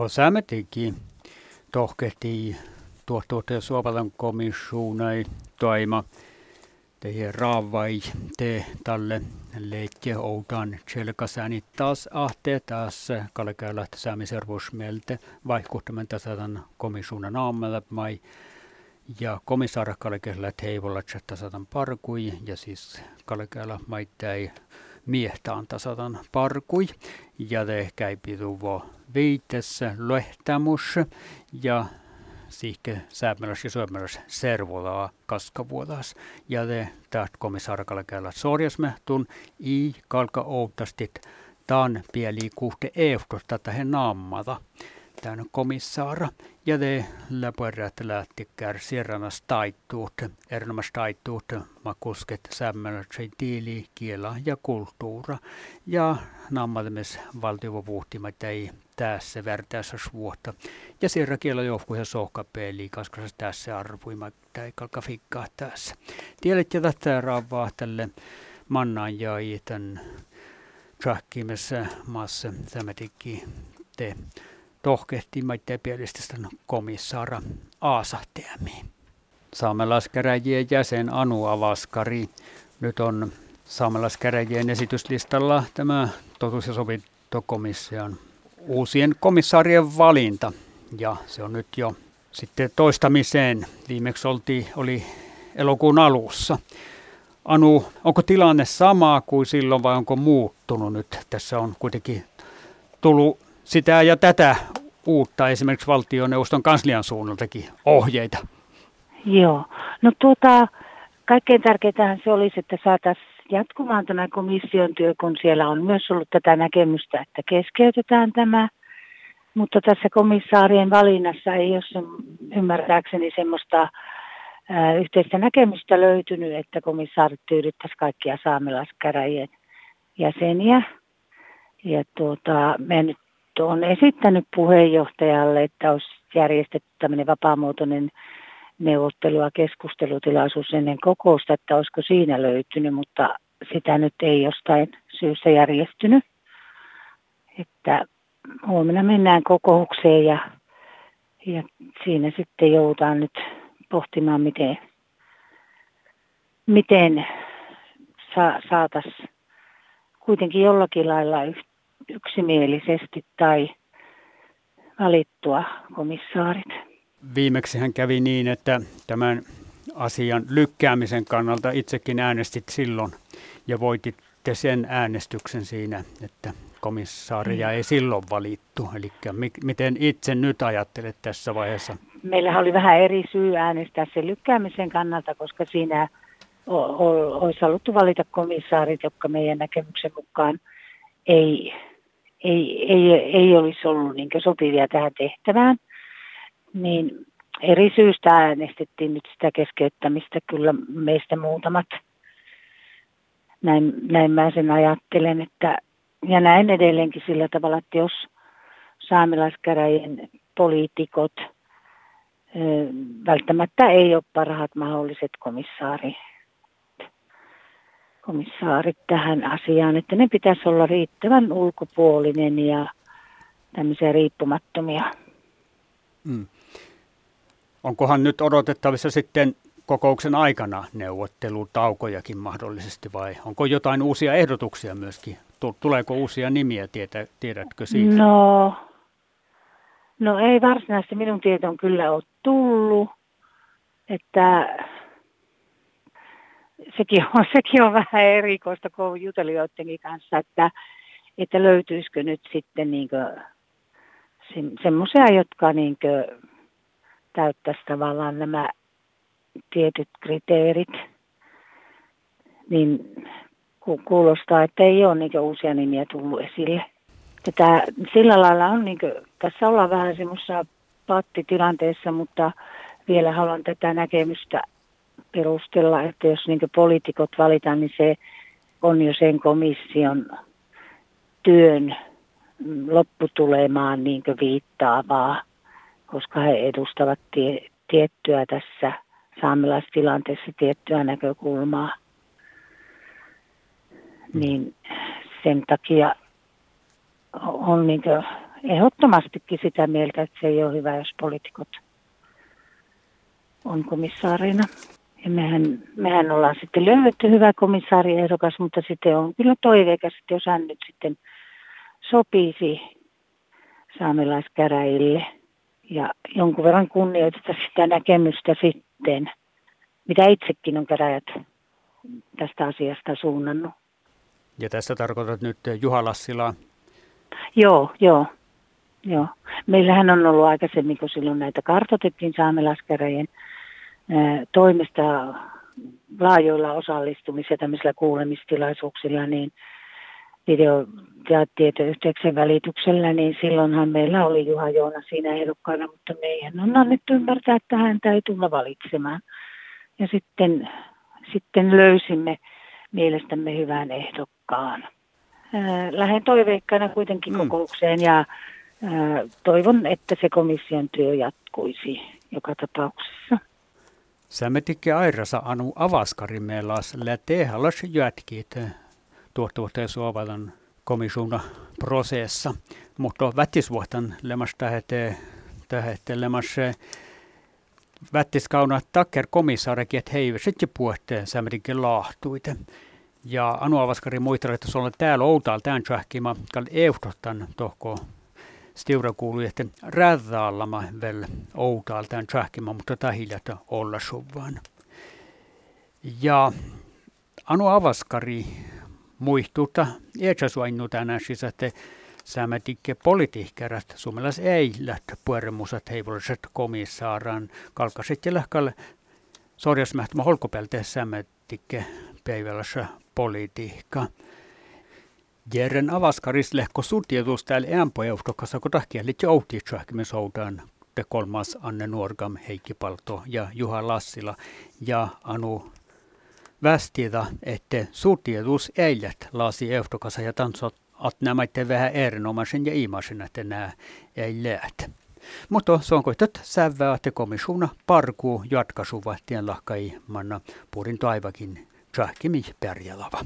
Kun Sämetikin tohkehtii tuottuuteen Suomalan komissuunai toima teidän raavai te tälle leikki oudan tjelkasäni taas ahte taas kalkealla säämiservusmielte vaikuttamen tasadan komissuunan aamalla mai ja komissaara kalkealla teivolla tasadan parkui. Ja siis kalkealla maittai miehtään tasadan parkui. Ja te käypi tuvo viitessä lehtämus ja siihke säämäläs ja suomäläs servolaa kaskavuodas. Ja te täht komissaarakalle käydä sorjasmehtun i kalka outastit tan pieli kuhte euftosta tähän naamata tämän komissaara. Ja läpärät lähti kärsierranas taittuut, erinomas taittuut, makusket sämmälätsen tiili, kiela ja kulttuura. Ja naammalmes valtiovuhtimat ei tässä värtässä vuotta. Ja siellä kielo johku ja sohkapeli, koska se tässä arvuima tai kalka fikkaa tässä. Tiedät, että tätä raavaa tälle mannaan ja tämän tjahkimessa maassa tämä teki te tohkehti maitteen pielistä komissaara Aasahtiämiin. Saamelaiskäräjien jäsen Anu Avaskari. Nyt on saamelaiskäräjien esityslistalla tämä totuus- ja sovintokomission uusien komissaarien valinta. Ja se on nyt jo sitten toistamiseen. Viimeksi oltiin, oli elokuun alussa. Anu, onko tilanne sama kuin silloin vai onko muuttunut nyt? Tässä on kuitenkin tullut sitä ja tätä uutta esimerkiksi valtioneuvoston kanslian suunnaltakin ohjeita. Joo, no tuota, kaikkein tärkeintähän se olisi, että saataisiin jatkumaan tämä komission työ, kun siellä on myös ollut tätä näkemystä, että keskeytetään tämä. Mutta tässä komissaarien valinnassa ei ole ymmärtääkseni semmoista yhteistä näkemystä löytynyt, että komissaarit tyydyttäisi kaikkia saamelaiskäräjien jäseniä. Ja tuota, me nyt on esittänyt puheenjohtajalle, että olisi järjestetty tämmöinen vapaamuotoinen neuvottelua, keskustelutilaisuus ennen kokousta, että olisiko siinä löytynyt, mutta sitä nyt ei jostain syystä järjestynyt. Että huomenna mennään kokoukseen ja, ja siinä sitten joudutaan nyt pohtimaan, miten, miten sa, saataisiin kuitenkin jollakin lailla yksimielisesti tai valittua komissaarit. Viimeksi hän kävi niin, että tämän asian lykkäämisen kannalta itsekin äänestit silloin ja voititte sen äänestyksen siinä, että komissaaria mm. ei silloin valittu. Eli miten itse nyt ajattelet tässä vaiheessa? Meillä oli vähän eri syy äänestää sen lykkäämisen kannalta, koska siinä olisi haluttu valita komissaarit, jotka meidän näkemyksen mukaan ei, ei, ei, ei olisi ollut niin sopivia tähän tehtävään niin eri syystä äänestettiin nyt sitä keskeyttämistä kyllä meistä muutamat. Näin, näin mä sen ajattelen, että, ja näin edelleenkin sillä tavalla, että jos saamelaiskäräjien poliitikot välttämättä ei ole parhaat mahdolliset komissaari, komissaarit tähän asiaan, että ne pitäisi olla riittävän ulkopuolinen ja tämmöisiä riippumattomia. Mm. Onkohan nyt odotettavissa sitten kokouksen aikana neuvottelutaukojakin mahdollisesti vai onko jotain uusia ehdotuksia myöskin? Tuleeko uusia nimiä, tietä, tiedätkö siitä? No, no ei varsinaisesti minun tietoon kyllä ole tullut, että sekin on, sekin on vähän erikoista jutelijoidenkin kanssa, että, että löytyisikö nyt sitten niin se, semmoisia, jotka niin täyttäisi tavallaan nämä tietyt kriteerit, niin kuulostaa, että ei ole niin uusia nimiä tullut esille. Tätä, sillä lailla on, niin kuin, tässä ollaan vähän semmoisessa pattitilanteessa, mutta vielä haluan tätä näkemystä perustella, että jos niin poliitikot valitaan, niin se on jo sen komission työn lopputulemaan niin viittaavaa koska he edustavat tie, tiettyä tässä saamelaistilanteessa tiettyä näkökulmaa. Niin sen takia on niin ehdottomastikin sitä mieltä, että se ei ole hyvä, jos poliitikot on komissaarina. Ja mehän, mehän ollaan sitten löydetty hyvä komissaariehdokas, mutta sitten on kyllä toiveikas, että jos hän nyt sitten sopisi saamelaiskäräjille ja jonkun verran kunnioiteta sitä näkemystä sitten, mitä itsekin on käräjät tästä asiasta suunnannut. Ja tässä tarkoitat nyt Juha Lassilaa? Joo, joo. Joo. Meillähän on ollut aikaisemmin, kun silloin näitä kartoitettiin saamelaiskäräjien toimesta laajoilla osallistumis- ja tämmöisillä kuulemistilaisuuksilla, niin video- ja tietoyhteyksien välityksellä, niin silloinhan meillä oli Juha Joona siinä ehdokkaana, mutta meidän on annettu ymmärtää, että häntä ei tulla valitsemaan. Ja sitten, sitten löysimme mielestämme hyvän ehdokkaan. Lähden toiveikkana kuitenkin mm. kokoukseen ja toivon, että se komission työ jatkuisi joka tapauksessa. Sämetikke airasa anu avaskari meelas lätehallas jätkit tuottavuutta suovalan komisuuna prosessa. Mutta vättisvuotan lemas tähete lemas vättiskauna takker komissaarikin, että hei, sitten puhutte sämetikke lahtuite. Ja Anu Avaskari muisteli, että se on täällä outaalla tämän tjahkima, kal euftotan tohko Kuului, että räddaallama vel outaalla tämän tjahkima, mutta tahiljata olla suvaan. Ja Anu Avaskari muistuutta iätsäsuainnu tänään siis, että Sämätikke politiikkarat suomalais ei lähtö pueremusat heivolliset komissaaraan kalkaset ja lähkälle sorjasmähtämä holkopelteen sämätikke päivälässä politiikka. Jeren avaskaris lehko sutjetus täällä äänpojaustokassa, kun tahkia liitty outiitsahkimen soutaan te kolmas Anne Nuorgam, Heikki Palto ja Juha Lassila ja Anu Västida, että sutjetus eilät lasi eustokassa ja tansot att nämä vähän erinomaisen ja imaisen, että nämä ei lähte. Mutta se on koitat sävää, että komissuna parkuu jatkasuva tien manna purin taivakin Tjahkimi Pärjälava.